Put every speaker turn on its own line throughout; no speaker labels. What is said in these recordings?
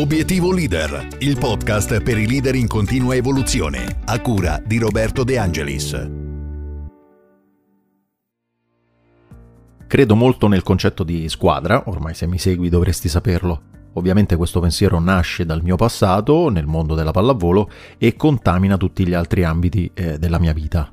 Obiettivo Leader, il podcast per i leader in continua evoluzione, a cura di Roberto De Angelis.
Credo molto nel concetto di squadra, ormai se mi segui dovresti saperlo. Ovviamente questo pensiero nasce dal mio passato nel mondo della pallavolo e contamina tutti gli altri ambiti eh, della mia vita.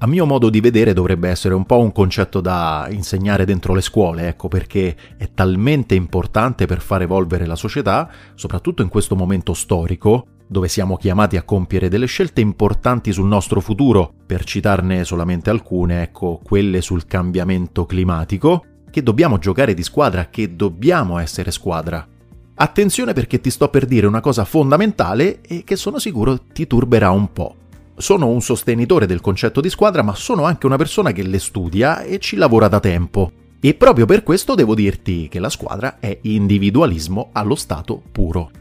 A mio modo di vedere dovrebbe essere un po' un concetto da insegnare dentro le scuole, ecco perché è talmente importante per far evolvere la società, soprattutto in questo momento storico, dove siamo chiamati a compiere delle scelte importanti sul nostro futuro, per citarne solamente alcune, ecco, quelle sul cambiamento climatico, che dobbiamo giocare di squadra, che dobbiamo essere squadra. Attenzione perché ti sto per dire una cosa fondamentale e che sono sicuro ti turberà un po'. Sono un sostenitore del concetto di squadra, ma sono anche una persona che le studia e ci lavora da tempo. E proprio per questo devo dirti che la squadra è individualismo allo stato puro.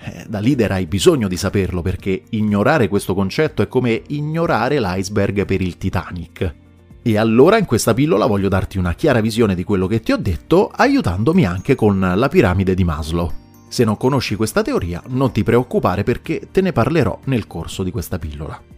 Eh, da leader hai bisogno di saperlo perché ignorare questo concetto è come ignorare l'iceberg per il Titanic. E allora in questa pillola voglio darti una chiara visione di quello che ti ho detto, aiutandomi anche con la piramide di Maslow. Se non conosci questa teoria, non ti preoccupare perché te ne parlerò nel corso di questa pillola.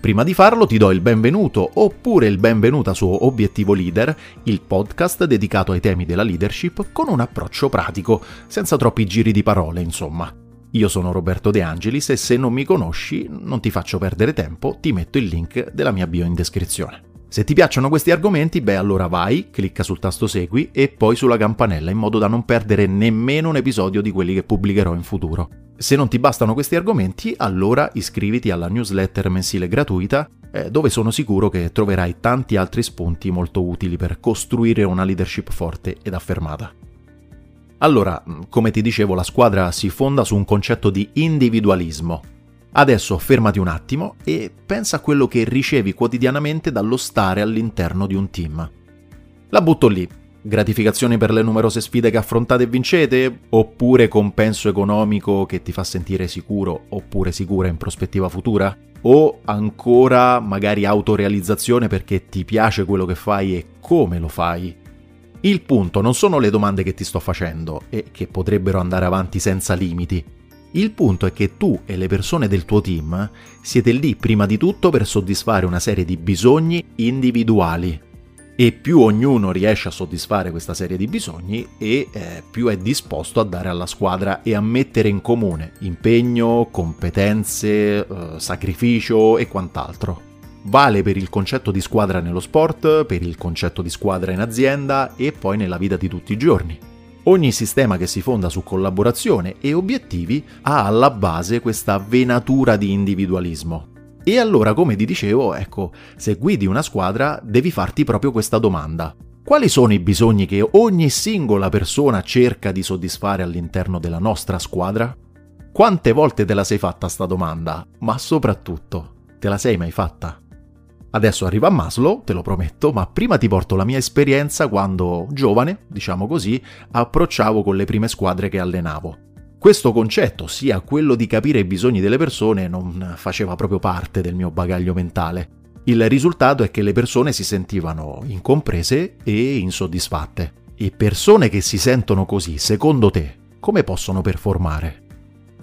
Prima di farlo ti do il benvenuto oppure il benvenuta su Obiettivo Leader, il podcast dedicato ai temi della leadership con un approccio pratico, senza troppi giri di parole, insomma. Io sono Roberto De Angelis e se non mi conosci, non ti faccio perdere tempo, ti metto il link della mia bio in descrizione. Se ti piacciono questi argomenti, beh allora vai, clicca sul tasto segui e poi sulla campanella in modo da non perdere nemmeno un episodio di quelli che pubblicherò in futuro. Se non ti bastano questi argomenti, allora iscriviti alla newsletter mensile gratuita, eh, dove sono sicuro che troverai tanti altri spunti molto utili per costruire una leadership forte ed affermata. Allora, mm, come ti dicevo, la squadra si fonda su un concetto di individualismo. Adesso fermati un attimo e pensa a quello che ricevi quotidianamente dallo stare all'interno di un team. La butto lì, Gratificazioni per le numerose sfide che affrontate e vincete? Oppure compenso economico che ti fa sentire sicuro oppure sicura in prospettiva futura? O ancora magari autorealizzazione perché ti piace quello che fai e come lo fai? Il punto non sono le domande che ti sto facendo e che potrebbero andare avanti senza limiti. Il punto è che tu e le persone del tuo team siete lì prima di tutto per soddisfare una serie di bisogni individuali e più ognuno riesce a soddisfare questa serie di bisogni e eh, più è disposto a dare alla squadra e a mettere in comune impegno, competenze, eh, sacrificio e quant'altro. Vale per il concetto di squadra nello sport, per il concetto di squadra in azienda e poi nella vita di tutti i giorni. Ogni sistema che si fonda su collaborazione e obiettivi ha alla base questa venatura di individualismo. E allora, come ti dicevo, ecco, se guidi una squadra devi farti proprio questa domanda. Quali sono i bisogni che ogni singola persona cerca di soddisfare all'interno della nostra squadra? Quante volte te la sei fatta sta domanda? Ma soprattutto, te la sei mai fatta? Adesso arriva Maslow, te lo prometto, ma prima ti porto la mia esperienza quando, giovane, diciamo così, approcciavo con le prime squadre che allenavo. Questo concetto, sia quello di capire i bisogni delle persone, non faceva proprio parte del mio bagaglio mentale. Il risultato è che le persone si sentivano incomprese e insoddisfatte. E persone che si sentono così, secondo te, come possono performare?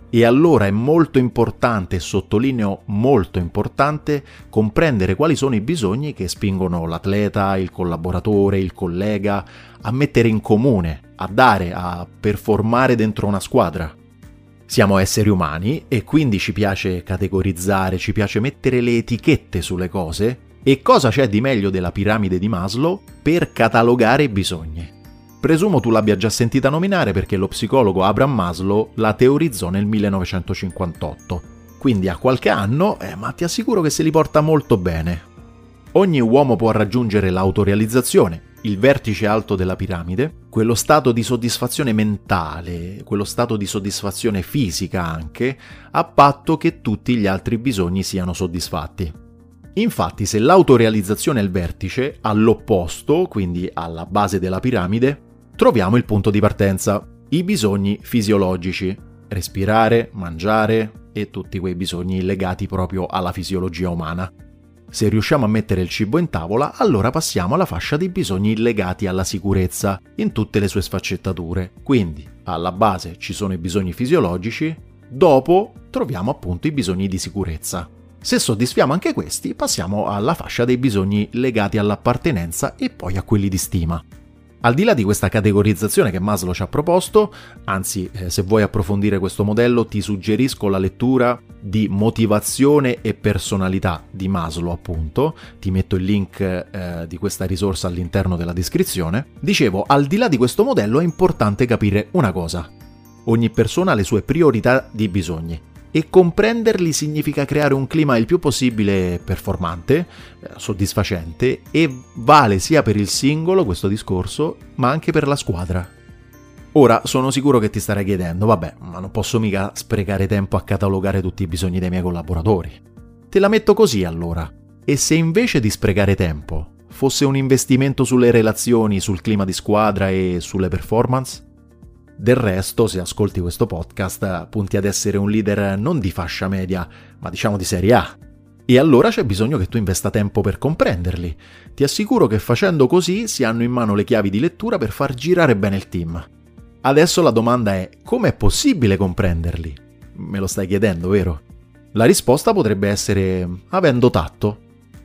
E allora è molto importante, sottolineo molto importante, comprendere quali sono i bisogni che spingono l'atleta, il collaboratore, il collega a mettere in comune, a dare, a performare dentro una squadra. Siamo esseri umani e quindi ci piace categorizzare, ci piace mettere le etichette sulle cose. E cosa c'è di meglio della piramide di Maslow per catalogare i bisogni? Presumo tu l'abbia già sentita nominare perché lo psicologo Abraham Maslow la teorizzò nel 1958. Quindi ha qualche anno, eh, ma ti assicuro che se li porta molto bene. Ogni uomo può raggiungere l'autorealizzazione, il vertice alto della piramide, quello stato di soddisfazione mentale, quello stato di soddisfazione fisica anche, a patto che tutti gli altri bisogni siano soddisfatti. Infatti, se l'autorealizzazione è il vertice, all'opposto, quindi alla base della piramide, troviamo il punto di partenza, i bisogni fisiologici, respirare, mangiare e tutti quei bisogni legati proprio alla fisiologia umana. Se riusciamo a mettere il cibo in tavola, allora passiamo alla fascia dei bisogni legati alla sicurezza, in tutte le sue sfaccettature. Quindi, alla base ci sono i bisogni fisiologici, dopo troviamo appunto i bisogni di sicurezza. Se soddisfiamo anche questi, passiamo alla fascia dei bisogni legati all'appartenenza e poi a quelli di stima. Al di là di questa categorizzazione che Maslow ci ha proposto, anzi eh, se vuoi approfondire questo modello ti suggerisco la lettura di motivazione e personalità di Maslow appunto, ti metto il link eh, di questa risorsa all'interno della descrizione. Dicevo, al di là di questo modello è importante capire una cosa. Ogni persona ha le sue priorità di bisogni e comprenderli significa creare un clima il più possibile performante, eh, soddisfacente e vale sia per il singolo questo discorso, ma anche per la squadra. Ora sono sicuro che ti starai chiedendo, vabbè, ma non posso mica sprecare tempo a catalogare tutti i bisogni dei miei collaboratori. Te la metto così allora. E se invece di sprecare tempo fosse un investimento sulle relazioni, sul clima di squadra e sulle performance? Del resto, se ascolti questo podcast, punti ad essere un leader non di fascia media, ma diciamo di serie A. E allora c'è bisogno che tu investa tempo per comprenderli. Ti assicuro che facendo così si hanno in mano le chiavi di lettura per far girare bene il team. Adesso la domanda è come è possibile comprenderli? Me lo stai chiedendo, vero? La risposta potrebbe essere avendo tatto.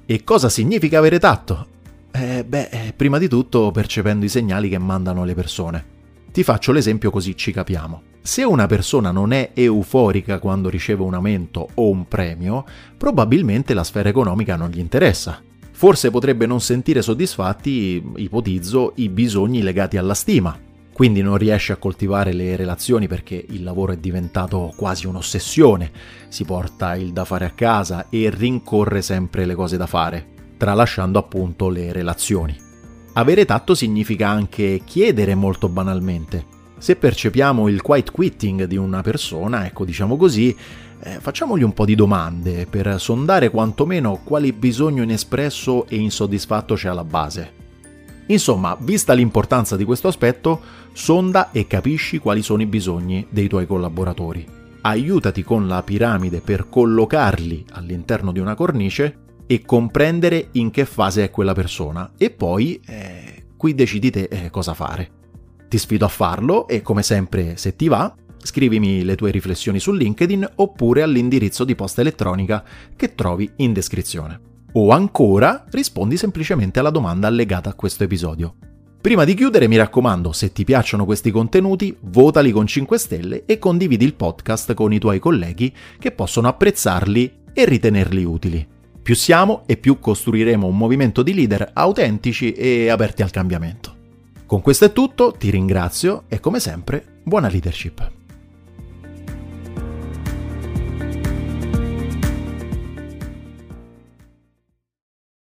E cosa significa avere tatto? Eh, beh, eh, prima di tutto percependo i segnali che mandano le persone. Ti faccio l'esempio così ci capiamo. Se una persona non è euforica quando riceve un aumento o un premio, probabilmente la sfera economica non gli interessa. Forse potrebbe non sentire soddisfatti, ipotizzo, i bisogni legati alla stima. Quindi non riesce a coltivare le relazioni perché il lavoro è diventato quasi un'ossessione, si porta il da fare a casa e rincorre sempre le cose da fare, tralasciando appunto le relazioni. Avere tatto significa anche chiedere molto banalmente. Se percepiamo il quiet quitting di una persona, ecco diciamo così, eh, facciamogli un po' di domande per sondare quantomeno quali bisogno inespresso e insoddisfatto c'è alla base. Insomma, vista l'importanza di questo aspetto, sonda e capisci quali sono i bisogni dei tuoi collaboratori. Aiutati con la piramide per collocarli all'interno di una cornice e comprendere in che fase è quella persona e poi eh, qui decidi te eh, cosa fare. Ti sfido a farlo e come sempre se ti va scrivimi le tue riflessioni su LinkedIn oppure all'indirizzo di posta elettronica che trovi in descrizione. O ancora rispondi semplicemente alla domanda allegata a questo episodio. Prima di chiudere mi raccomando, se ti piacciono questi contenuti, votali con 5 stelle e condividi il podcast con i tuoi colleghi che possono apprezzarli e ritenerli utili. Più siamo e più costruiremo un movimento di leader autentici e aperti al cambiamento. Con questo è tutto, ti ringrazio e come sempre buona leadership.